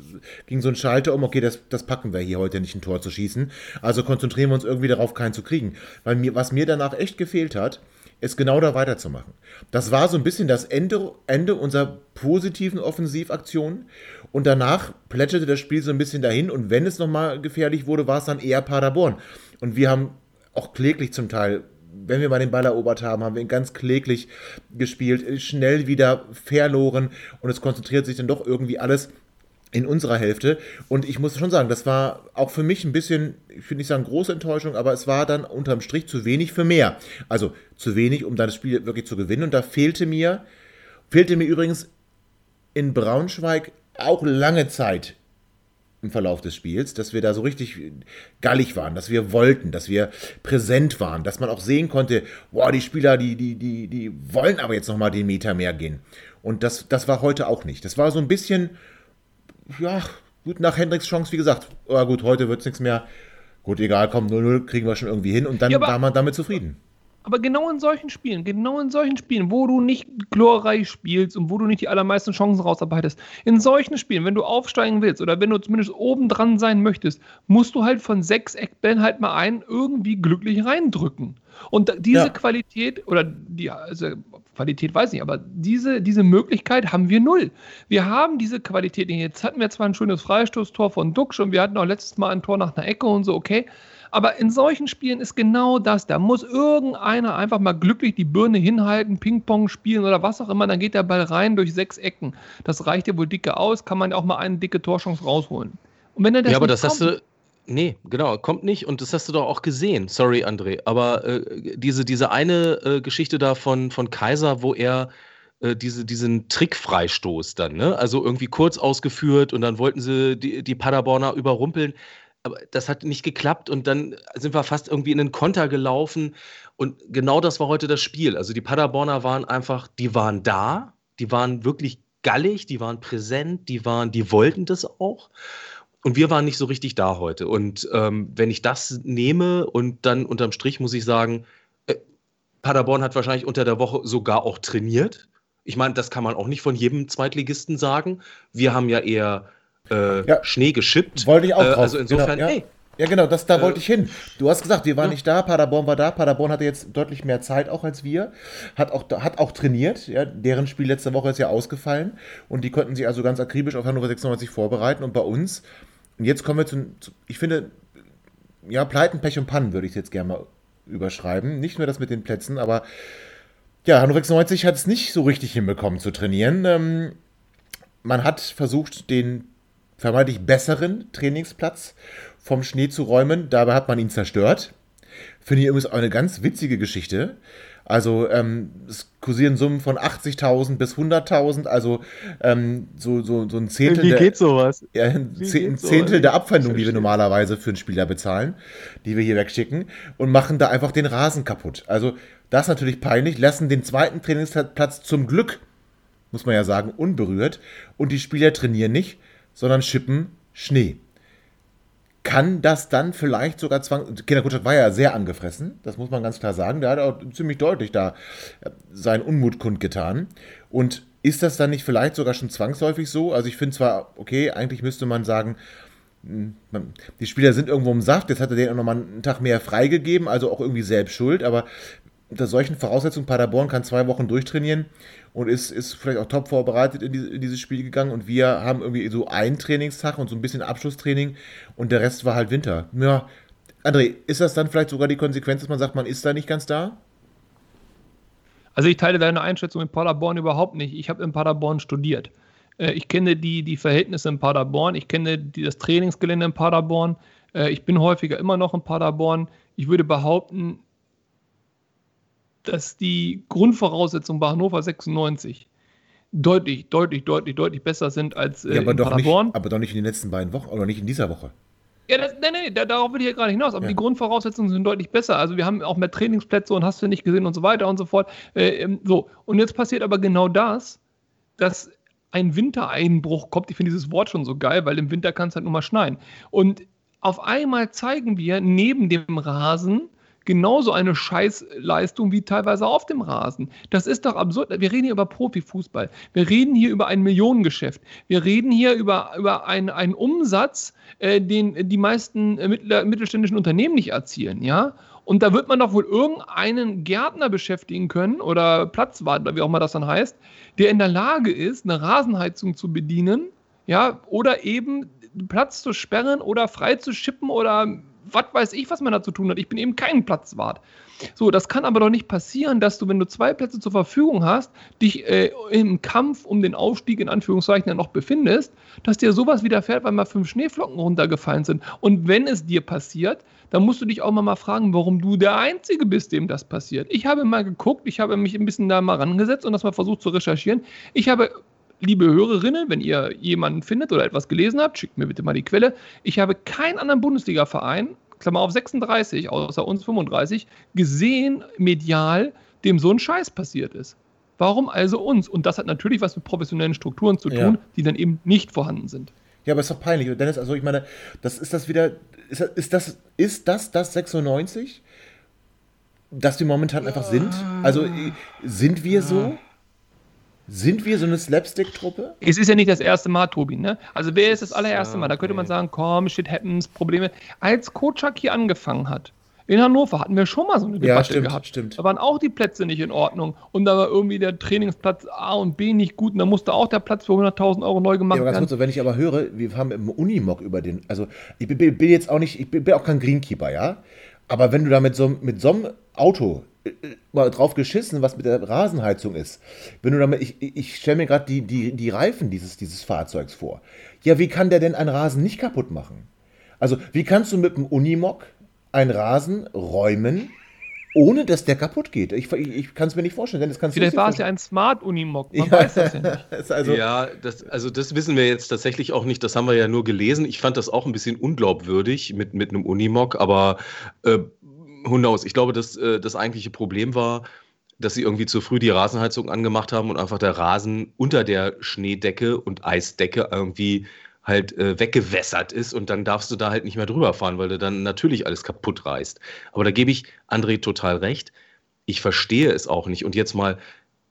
ging so ein Schalter um, okay, das, das packen wir hier heute nicht, ein Tor zu schießen. Also konzentrieren wir uns irgendwie darauf, keinen zu kriegen. Weil mir, was mir danach echt gefehlt hat, ist genau da weiterzumachen. Das war so ein bisschen das Ende, Ende unserer positiven Offensivaktion und danach plätscherte das Spiel so ein bisschen dahin und wenn es nochmal gefährlich wurde, war es dann eher Paderborn. Und wir haben auch kläglich zum Teil, wenn wir mal den Ball erobert haben, haben wir ihn ganz kläglich gespielt, schnell wieder verloren und es konzentriert sich dann doch irgendwie alles in unserer Hälfte. Und ich muss schon sagen, das war auch für mich ein bisschen, ich will nicht sagen große Enttäuschung, aber es war dann unterm Strich zu wenig für mehr. Also zu wenig, um dann das Spiel wirklich zu gewinnen. Und da fehlte mir, fehlte mir übrigens in Braunschweig auch lange Zeit im Verlauf des Spiels, dass wir da so richtig gallig waren, dass wir wollten, dass wir präsent waren, dass man auch sehen konnte, boah, die Spieler, die, die, die, die wollen aber jetzt nochmal den Meter mehr gehen. Und das, das war heute auch nicht. Das war so ein bisschen, ja, gut, nach Hendricks Chance, wie gesagt, oh, gut, heute wird es nichts mehr. Gut, egal, komm, 0-0 kriegen wir schon irgendwie hin und dann ja, war man damit zufrieden. Aber genau in solchen Spielen, genau in solchen Spielen, wo du nicht glorreich spielst und wo du nicht die allermeisten Chancen rausarbeitest, in solchen Spielen, wenn du aufsteigen willst oder wenn du zumindest oben dran sein möchtest, musst du halt von sechs Eckbällen halt mal einen irgendwie glücklich reindrücken. Und diese ja. Qualität oder die also Qualität weiß ich nicht, aber diese, diese Möglichkeit haben wir null. Wir haben diese Qualität. Jetzt hatten wir zwar ein schönes Freistoßtor von Duxch und wir hatten auch letztes Mal ein Tor nach einer Ecke und so, okay. Aber in solchen Spielen ist genau das. Da muss irgendeiner einfach mal glücklich die Birne hinhalten, Ping-Pong spielen oder was auch immer. Dann geht der Ball rein durch sechs Ecken. Das reicht ja wohl dicke aus. Kann man ja auch mal eine dicke Torchance rausholen. Und wenn er das ja, aber das kommt, hast du. Nee, genau, kommt nicht und das hast du doch auch gesehen. Sorry, André. Aber äh, diese, diese eine äh, Geschichte da von, von Kaiser, wo er äh, diese, diesen Trickfreistoß dann, ne? Also irgendwie kurz ausgeführt und dann wollten sie die, die Paderborner überrumpeln aber das hat nicht geklappt und dann sind wir fast irgendwie in den Konter gelaufen. Und genau das war heute das Spiel. Also die Paderborner waren einfach, die waren da, die waren wirklich gallig, die waren präsent, die waren, die wollten das auch. Und wir waren nicht so richtig da heute. Und ähm, wenn ich das nehme und dann unterm Strich muss ich sagen, äh, Paderborn hat wahrscheinlich unter der Woche sogar auch trainiert. Ich meine, das kann man auch nicht von jedem Zweitligisten sagen. Wir haben ja eher äh, ja. Schnee geschippt. Wollte ich auch äh, drauf. Also insofern, genau, ja. hey. Ja, genau, das, da äh, wollte ich hin. Du hast gesagt, wir waren ja. nicht da, Paderborn war da. Paderborn hatte jetzt deutlich mehr Zeit auch als wir. Hat auch, hat auch trainiert. Ja, deren Spiel letzte Woche ist ja ausgefallen. Und die konnten sich also ganz akribisch auf Hannover 96 vorbereiten. Und bei uns, und jetzt kommen wir zu, zu ich finde, ja, Pleiten, Pech und Pannen würde ich jetzt gerne mal überschreiben. Nicht nur das mit den Plätzen, aber ja, Hannover 96 hat es nicht so richtig hinbekommen zu trainieren. Ähm, man hat versucht, den vermeintlich besseren Trainingsplatz vom Schnee zu räumen. Dabei hat man ihn zerstört. Finde ich übrigens auch eine ganz witzige Geschichte. Also ähm, es kursieren Summen von 80.000 bis 100.000, also ähm, so, so, so ein Zehntel, Wie geht sowas? Ja, ein, Zehntel sowas? der Abfindung, die wir normalerweise für einen Spieler bezahlen, die wir hier wegschicken und machen da einfach den Rasen kaputt. Also das ist natürlich peinlich, lassen den zweiten Trainingsplatz zum Glück, muss man ja sagen, unberührt und die Spieler trainieren nicht, sondern schippen Schnee. Kann das dann vielleicht sogar zwang. Kinder Kutschak war ja sehr angefressen, das muss man ganz klar sagen. Der hat auch ziemlich deutlich da äh, seinen Unmut kundgetan. Und ist das dann nicht vielleicht sogar schon zwangsläufig so? Also, ich finde zwar, okay, eigentlich müsste man sagen, hm, die Spieler sind irgendwo im Saft, jetzt hat er denen auch nochmal einen Tag mehr freigegeben, also auch irgendwie selbst schuld, aber unter solchen Voraussetzungen, Paderborn kann zwei Wochen durchtrainieren und ist, ist vielleicht auch top vorbereitet in, die, in, dieses Spiel gegangen. Und wir haben irgendwie so einen Trainingstag und so ein bisschen Abschlusstraining und der Rest war halt Winter. Ja, André, ist das dann vielleicht sogar die Konsequenz, dass man sagt, man ist da nicht ganz da? Also ich teile deine Einschätzung in Paderborn überhaupt nicht. Ich habe in Paderborn studiert. Äh, ich kenne die, die Verhältnisse in Paderborn, ich kenne die, das Trainingsgelände in Paderborn. Äh, ich bin häufiger immer noch in Paderborn. Ich würde behaupten, dass die Grundvoraussetzungen bei Hannover 96 deutlich, deutlich, deutlich, deutlich besser sind als äh, ja, aber in doch Paderborn. Nicht, aber doch nicht in den letzten beiden Wochen oder nicht in dieser Woche. Ja, das, nee, nee, darauf will ich ja gerade hinaus. Aber ja. die Grundvoraussetzungen sind deutlich besser. Also wir haben auch mehr Trainingsplätze und hast du nicht gesehen und so weiter und so fort. Äh, ähm, so, und jetzt passiert aber genau das, dass ein Wintereinbruch kommt. Ich finde dieses Wort schon so geil, weil im Winter kann es halt nur mal schneien. Und auf einmal zeigen wir neben dem Rasen genauso eine Scheißleistung wie teilweise auf dem Rasen. Das ist doch absurd. Wir reden hier über Profifußball. Wir reden hier über ein Millionengeschäft. Wir reden hier über, über ein, einen Umsatz, äh, den die meisten äh, mittelständischen Unternehmen nicht erzielen, ja. Und da wird man doch wohl irgendeinen Gärtner beschäftigen können oder Platzwart oder wie auch immer das dann heißt, der in der Lage ist, eine Rasenheizung zu bedienen, ja, oder eben Platz zu sperren oder frei zu schippen oder was weiß ich, was man da zu tun hat. Ich bin eben kein Platzwart. So, das kann aber doch nicht passieren, dass du, wenn du zwei Plätze zur Verfügung hast, dich äh, im Kampf um den Aufstieg in Anführungszeichen ja noch befindest, dass dir sowas widerfährt, weil mal fünf Schneeflocken runtergefallen sind. Und wenn es dir passiert, dann musst du dich auch mal fragen, warum du der Einzige bist, dem das passiert. Ich habe mal geguckt, ich habe mich ein bisschen da mal rangesetzt und das mal versucht zu recherchieren. Ich habe liebe Hörerinnen, wenn ihr jemanden findet oder etwas gelesen habt, schickt mir bitte mal die Quelle. Ich habe keinen anderen Bundesliga-Verein Klammer auf 36, außer uns 35, gesehen, medial, dem so ein Scheiß passiert ist. Warum also uns? Und das hat natürlich was mit professionellen Strukturen zu tun, ja. die dann eben nicht vorhanden sind. Ja, aber ist doch peinlich. Dennis, also ich meine, das ist das wieder, ist das, ist das, ist das, das 96? Dass die momentan einfach sind? Also sind wir so? Sind wir so eine Slapstick-Truppe? Es ist ja nicht das erste Mal, Tobi. Ne? Also wer ist das allererste Mal? Da könnte man sagen, komm, shit happens, Probleme. Als Kocak hier angefangen hat, in Hannover hatten wir schon mal so eine Debatte ja, stimmt, gehabt. Stimmt. Da waren auch die Plätze nicht in Ordnung. Und da war irgendwie der Trainingsplatz A und B nicht gut. Und da musste auch der Platz für 100.000 Euro neu gemacht ja, werden. Kurz, wenn ich aber höre, wir haben im Unimog über den, also ich bin, bin jetzt auch nicht, ich bin, bin auch kein Greenkeeper, ja. Aber wenn du da mit so, mit so einem Auto mal drauf geschissen, was mit der Rasenheizung ist. Wenn du damit, ich, ich stelle mir gerade die, die, die Reifen dieses, dieses Fahrzeugs vor. Ja, wie kann der denn einen Rasen nicht kaputt machen? Also, wie kannst du mit einem Unimog einen Rasen räumen, ohne dass der kaputt geht? Ich, ich, ich kann es mir nicht vorstellen. Denn das kannst Vielleicht war es ja ein Smart Unimog. Man ja, weiß das ja nicht. also ja, das, also das wissen wir jetzt tatsächlich auch nicht. Das haben wir ja nur gelesen. Ich fand das auch ein bisschen unglaubwürdig mit, mit einem Unimog, aber äh, who knows? Ich glaube, dass äh, das eigentliche Problem war, dass sie irgendwie zu früh die Rasenheizung angemacht haben und einfach der Rasen unter der Schneedecke und Eisdecke irgendwie halt äh, weggewässert ist und dann darfst du da halt nicht mehr drüber fahren, weil du dann natürlich alles kaputt reißt. Aber da gebe ich André total recht. Ich verstehe es auch nicht. Und jetzt mal,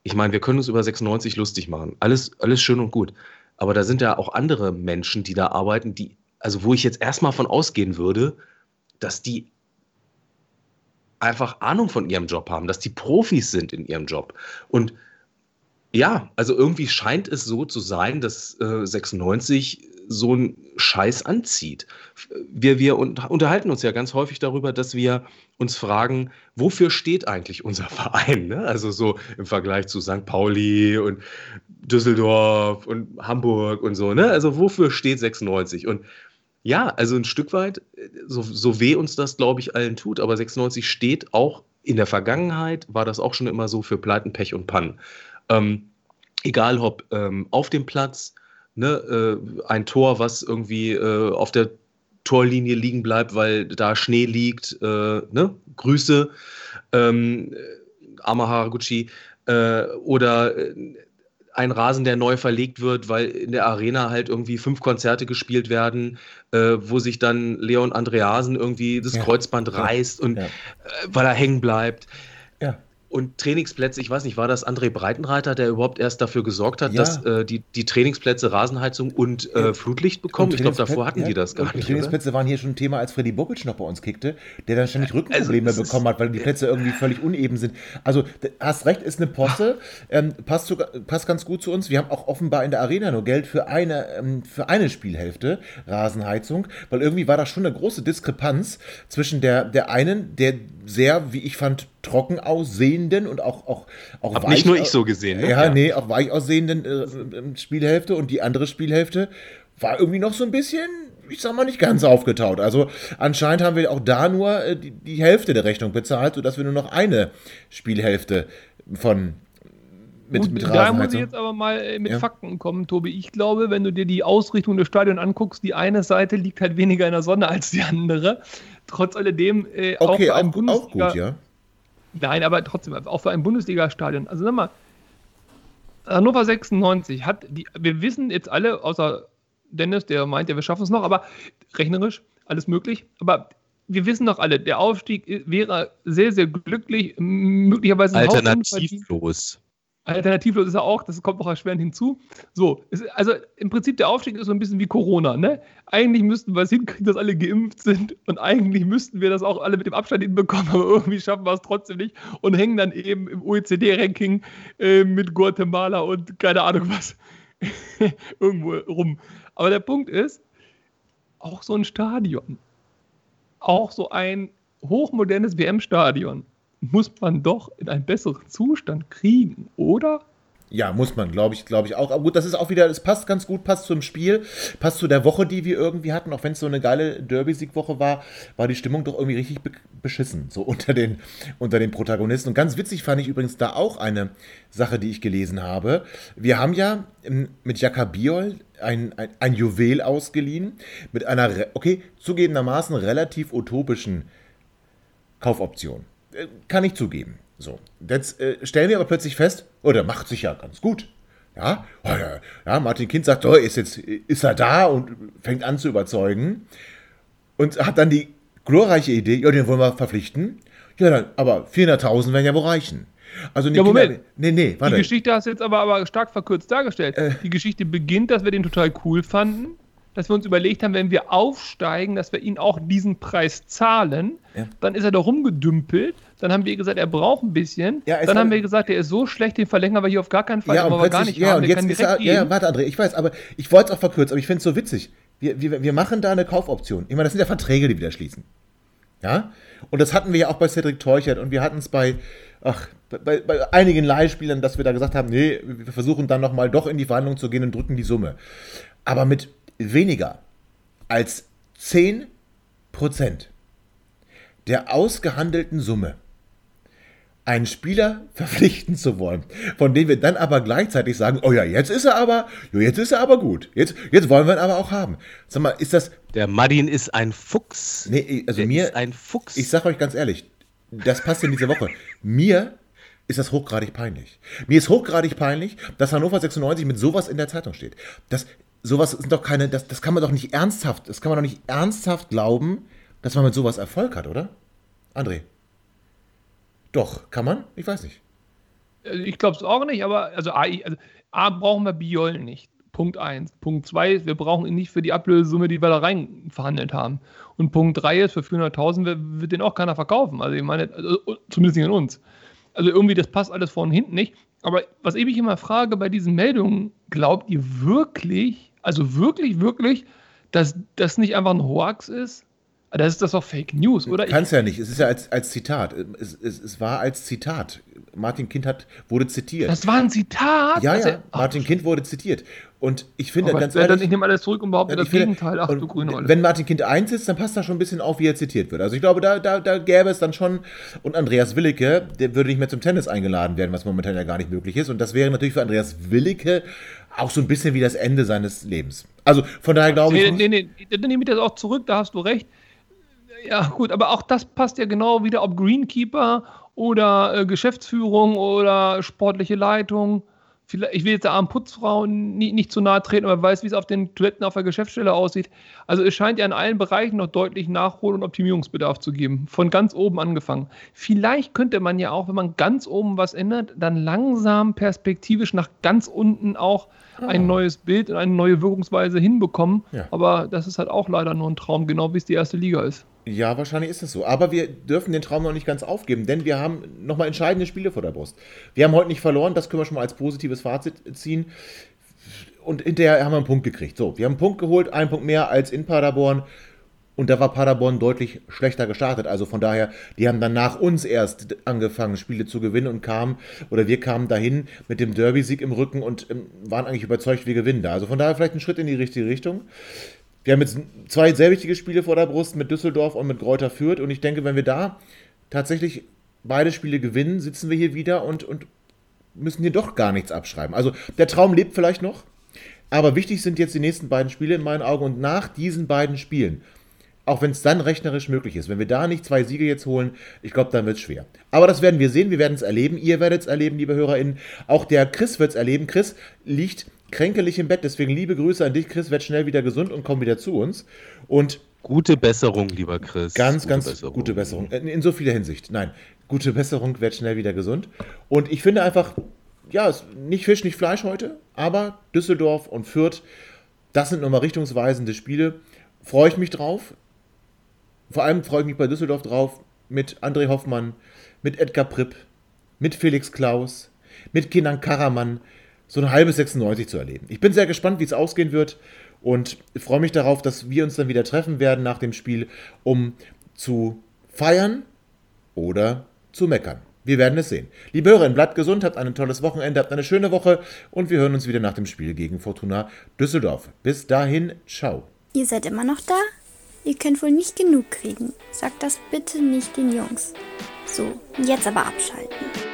ich meine, wir können uns über 96 lustig machen. Alles, alles schön und gut. Aber da sind ja auch andere Menschen, die da arbeiten, die, also wo ich jetzt erstmal von ausgehen würde, dass die einfach Ahnung von ihrem Job haben, dass die Profis sind in ihrem Job. Und ja, also irgendwie scheint es so zu sein, dass äh, 96 so einen Scheiß anzieht. Wir, wir unterhalten uns ja ganz häufig darüber, dass wir uns fragen, wofür steht eigentlich unser Verein? Ne? Also so im Vergleich zu St. Pauli und Düsseldorf und Hamburg und so. Ne? Also wofür steht 96? Und ja, also ein Stück weit, so, so weh uns das, glaube ich, allen tut, aber 96 steht auch in der Vergangenheit, war das auch schon immer so für Pleiten, Pech und Pannen. Ähm, egal ob ähm, auf dem Platz, ne, äh, ein Tor, was irgendwie äh, auf der Torlinie liegen bleibt, weil da Schnee liegt, äh, ne? Grüße, ähm, Ama Haraguchi, äh, oder äh, ein Rasen, der neu verlegt wird, weil in der Arena halt irgendwie fünf Konzerte gespielt werden, äh, wo sich dann Leon Andreasen irgendwie das ja. Kreuzband reißt und ja. äh, weil er hängen bleibt. Und Trainingsplätze, ich weiß nicht, war das André Breitenreiter, der überhaupt erst dafür gesorgt hat, ja. dass äh, die, die Trainingsplätze Rasenheizung und äh, Flutlicht bekommen? Ich glaube, davor hatten ja. die das gar und nicht. Die Trainingsplätze oder? waren hier schon ein Thema, als Freddy Bobic noch bei uns kickte, der dann ständig Rückenprobleme also, bekommen hat, weil die Plätze irgendwie völlig uneben sind. Also, hast recht, ist eine Posse, ähm, passt, sogar, passt ganz gut zu uns. Wir haben auch offenbar in der Arena nur Geld für eine, ähm, für eine Spielhälfte Rasenheizung, weil irgendwie war da schon eine große Diskrepanz zwischen der, der einen, der sehr, wie ich fand, trocken aussehenden und auch auch auch Hab nicht nur ich so gesehen, ne? Ja, ja. nee, auch weich aussehenden äh, Spielhälfte und die andere Spielhälfte war irgendwie noch so ein bisschen, ich sag mal, nicht ganz aufgetaut. Also anscheinend haben wir auch da nur äh, die, die Hälfte der Rechnung bezahlt, sodass wir nur noch eine Spielhälfte von mit, Gut, mit Da muss ich jetzt aber mal äh, mit ja. Fakten kommen, Tobi. Ich glaube, wenn du dir die Ausrichtung des Stadions anguckst, die eine Seite liegt halt weniger in der Sonne als die andere. Trotz alledem äh, okay, auch, auch, auch gut, ja. Nein, aber trotzdem, auch für ein Bundesliga-Stadion. Also sag mal, Hannover 96 hat, die, wir wissen jetzt alle, außer Dennis, der meint ja, wir schaffen es noch, aber rechnerisch alles möglich. Aber wir wissen doch alle, der Aufstieg wäre sehr, sehr glücklich, möglicherweise alternativlos. Alternativlos ist er auch, das kommt noch erschwerend hinzu. So, es, also im Prinzip der Aufstieg ist so ein bisschen wie Corona. Ne? Eigentlich müssten wir es hinkriegen, dass alle geimpft sind und eigentlich müssten wir das auch alle mit dem Abstand hinbekommen, aber irgendwie schaffen wir es trotzdem nicht und hängen dann eben im OECD-Ranking äh, mit Guatemala und keine Ahnung was irgendwo rum. Aber der Punkt ist, auch so ein Stadion auch so ein hochmodernes WM-Stadion muss man doch in einen besseren Zustand kriegen, oder? Ja, muss man, glaube ich, glaube ich auch. Aber gut, das ist auch wieder, es passt ganz gut, passt zum Spiel, passt zu der Woche, die wir irgendwie hatten. Auch wenn es so eine geile Derby-Siegwoche war, war die Stimmung doch irgendwie richtig be beschissen, so unter den, unter den Protagonisten. Und ganz witzig fand ich übrigens da auch eine Sache, die ich gelesen habe. Wir haben ja mit Jakabiol ein, ein, ein Juwel ausgeliehen, mit einer, okay, zugegebenermaßen relativ utopischen Kaufoption. Äh, kann ich zugeben. So, jetzt äh, stellen wir aber plötzlich fest, oh, der macht sich ja ganz gut. Ja, oh, ja, ja Martin Kind sagt, oh, ist jetzt ist er da und fängt an zu überzeugen und hat dann die glorreiche Idee, ja, den wollen wir verpflichten. Ja, dann, aber 400.000 werden ja wohl reichen. Also ja, Moment. Kinder, nee, nee, warte. Die Geschichte hast du jetzt aber, aber stark verkürzt dargestellt. Äh, die Geschichte beginnt, dass wir den total cool fanden dass wir uns überlegt haben, wenn wir aufsteigen, dass wir ihn auch diesen Preis zahlen. Ja. Dann ist er da rumgedümpelt. Dann haben wir gesagt, er braucht ein bisschen. Ja, dann haben wir gesagt, er ist so schlecht, den verlängern wir hier auf gar keinen Fall. Ja, und aber gar nicht ja, haben. und jetzt ist er, ja, warte, André, ich weiß, aber ich wollte es auch verkürzen, aber ich finde es so witzig. Wir, wir, wir machen da eine Kaufoption. Ich meine, das sind ja Verträge, die wir da schließen. Ja? Und das hatten wir ja auch bei Cedric Teuchert und wir hatten es bei, ach, bei, bei, einigen Leihspielern, dass wir da gesagt haben, nee, wir versuchen dann nochmal doch in die Verhandlung zu gehen und drücken die Summe. Aber mit weniger als 10% der ausgehandelten Summe einen Spieler verpflichten zu wollen, von dem wir dann aber gleichzeitig sagen, oh ja, jetzt ist er aber, jetzt ist er aber gut. Jetzt, jetzt wollen wir ihn aber auch haben. Sag mal, ist das. Der Martin ist ein Fuchs. Nee, also Der mir. Ist ein Fuchs. Ich sag euch ganz ehrlich, das passt in diese Woche. Mir ist das hochgradig peinlich. Mir ist hochgradig peinlich, dass Hannover 96 mit sowas in der Zeitung steht. Das, sowas sind doch keine, das, das kann man doch nicht ernsthaft, das kann man doch nicht ernsthaft glauben, dass man mit sowas Erfolg hat, oder? André? Doch, kann man? Ich weiß nicht. Äh, ich glaube es auch nicht, aber also A, also A brauchen wir Biol nicht. Punkt 1. Punkt 2 wir brauchen ihn nicht für die Ablösesumme, die wir da rein verhandelt haben. Und Punkt 3 ist, für 400.000 wird, wird den auch keiner verkaufen. Also ich meine, also, zumindest nicht an uns. Also irgendwie, das passt alles vorne und hinten nicht. Aber was ich mich immer frage bei diesen Meldungen, glaubt ihr wirklich, also wirklich, wirklich, dass das nicht einfach ein Hoax ist? Das ist das doch Fake News, oder? Kann es ja nicht. Es ist ja als, als Zitat. Es, es, es war als Zitat. Martin Kind hat, wurde zitiert. Das war ein Zitat? Ja, ja. Martin Kind wurde zitiert. Und ich finde Aber ganz ehrlich. ich nehme alles zurück und behaupte das finde, Gegenteil. Ach du grüne Wenn Martin Kind einsitzt, dann passt das schon ein bisschen auf, wie er zitiert wird. Also ich glaube, da, da, da gäbe es dann schon. Und Andreas Willicke, der würde nicht mehr zum Tennis eingeladen werden, was momentan ja gar nicht möglich ist. Und das wäre natürlich für Andreas Willicke auch so ein bisschen wie das Ende seines Lebens. Also von daher glaube ich. Nee, nee, nee, dann nehme ich das auch zurück, da hast du recht. Ja, gut, aber auch das passt ja genau wieder, ob Greenkeeper oder äh, Geschäftsführung oder sportliche Leitung. Vielleicht, ich will jetzt der armen Putzfrau nie, nicht zu nahe treten, aber weiß, wie es auf den Toiletten auf der Geschäftsstelle aussieht. Also es scheint ja in allen Bereichen noch deutlich Nachhol- und Optimierungsbedarf zu geben. Von ganz oben angefangen. Vielleicht könnte man ja auch, wenn man ganz oben was ändert, dann langsam perspektivisch nach ganz unten auch ein ah. neues Bild und eine neue Wirkungsweise hinbekommen. Ja. Aber das ist halt auch leider nur ein Traum, genau wie es die erste Liga ist. Ja, wahrscheinlich ist es so. Aber wir dürfen den Traum noch nicht ganz aufgeben, denn wir haben nochmal entscheidende Spiele vor der Brust. Wir haben heute nicht verloren, das können wir schon mal als positives Fazit ziehen. Und hinterher haben wir einen Punkt gekriegt. So, wir haben einen Punkt geholt, einen Punkt mehr als in Paderborn. Und da war Paderborn deutlich schlechter gestartet. Also von daher, die haben dann nach uns erst angefangen, Spiele zu gewinnen und kamen, oder wir kamen dahin mit dem Derby-Sieg im Rücken und ähm, waren eigentlich überzeugt, wir gewinnen da. Also von daher vielleicht ein Schritt in die richtige Richtung. Wir haben jetzt zwei sehr wichtige Spiele vor der Brust mit Düsseldorf und mit Gräuter Fürth. Und ich denke, wenn wir da tatsächlich beide Spiele gewinnen, sitzen wir hier wieder und, und müssen hier doch gar nichts abschreiben. Also der Traum lebt vielleicht noch. Aber wichtig sind jetzt die nächsten beiden Spiele in meinen Augen. Und nach diesen beiden Spielen, auch wenn es dann rechnerisch möglich ist, wenn wir da nicht zwei Siege jetzt holen, ich glaube, dann wird es schwer. Aber das werden wir sehen, wir werden es erleben. Ihr werdet es erleben, liebe HörerInnen. Auch der Chris wird es erleben. Chris liegt kränkelig im Bett. Deswegen liebe Grüße an dich, Chris. Werd schnell wieder gesund und komm wieder zu uns. Und gute Besserung, lieber Chris. Ganz, gute ganz Besserung. gute Besserung. In, in so vieler Hinsicht. Nein, gute Besserung, werd schnell wieder gesund. Und ich finde einfach, ja, nicht Fisch, nicht Fleisch heute, aber Düsseldorf und Fürth, das sind nochmal richtungsweisende Spiele. Freue ich mich drauf. Vor allem freue ich mich bei Düsseldorf drauf mit André Hoffmann, mit Edgar Pripp, mit Felix Klaus, mit Kenan Karaman, so ein halbes 96 zu erleben. Ich bin sehr gespannt, wie es ausgehen wird und freue mich darauf, dass wir uns dann wieder treffen werden nach dem Spiel, um zu feiern oder zu meckern. Wir werden es sehen. Liebe Hörerinnen, bleibt gesund, habt ein tolles Wochenende, habt eine schöne Woche und wir hören uns wieder nach dem Spiel gegen Fortuna Düsseldorf. Bis dahin, ciao. Ihr seid immer noch da? Ihr könnt wohl nicht genug kriegen. Sagt das bitte nicht den Jungs. So, jetzt aber abschalten.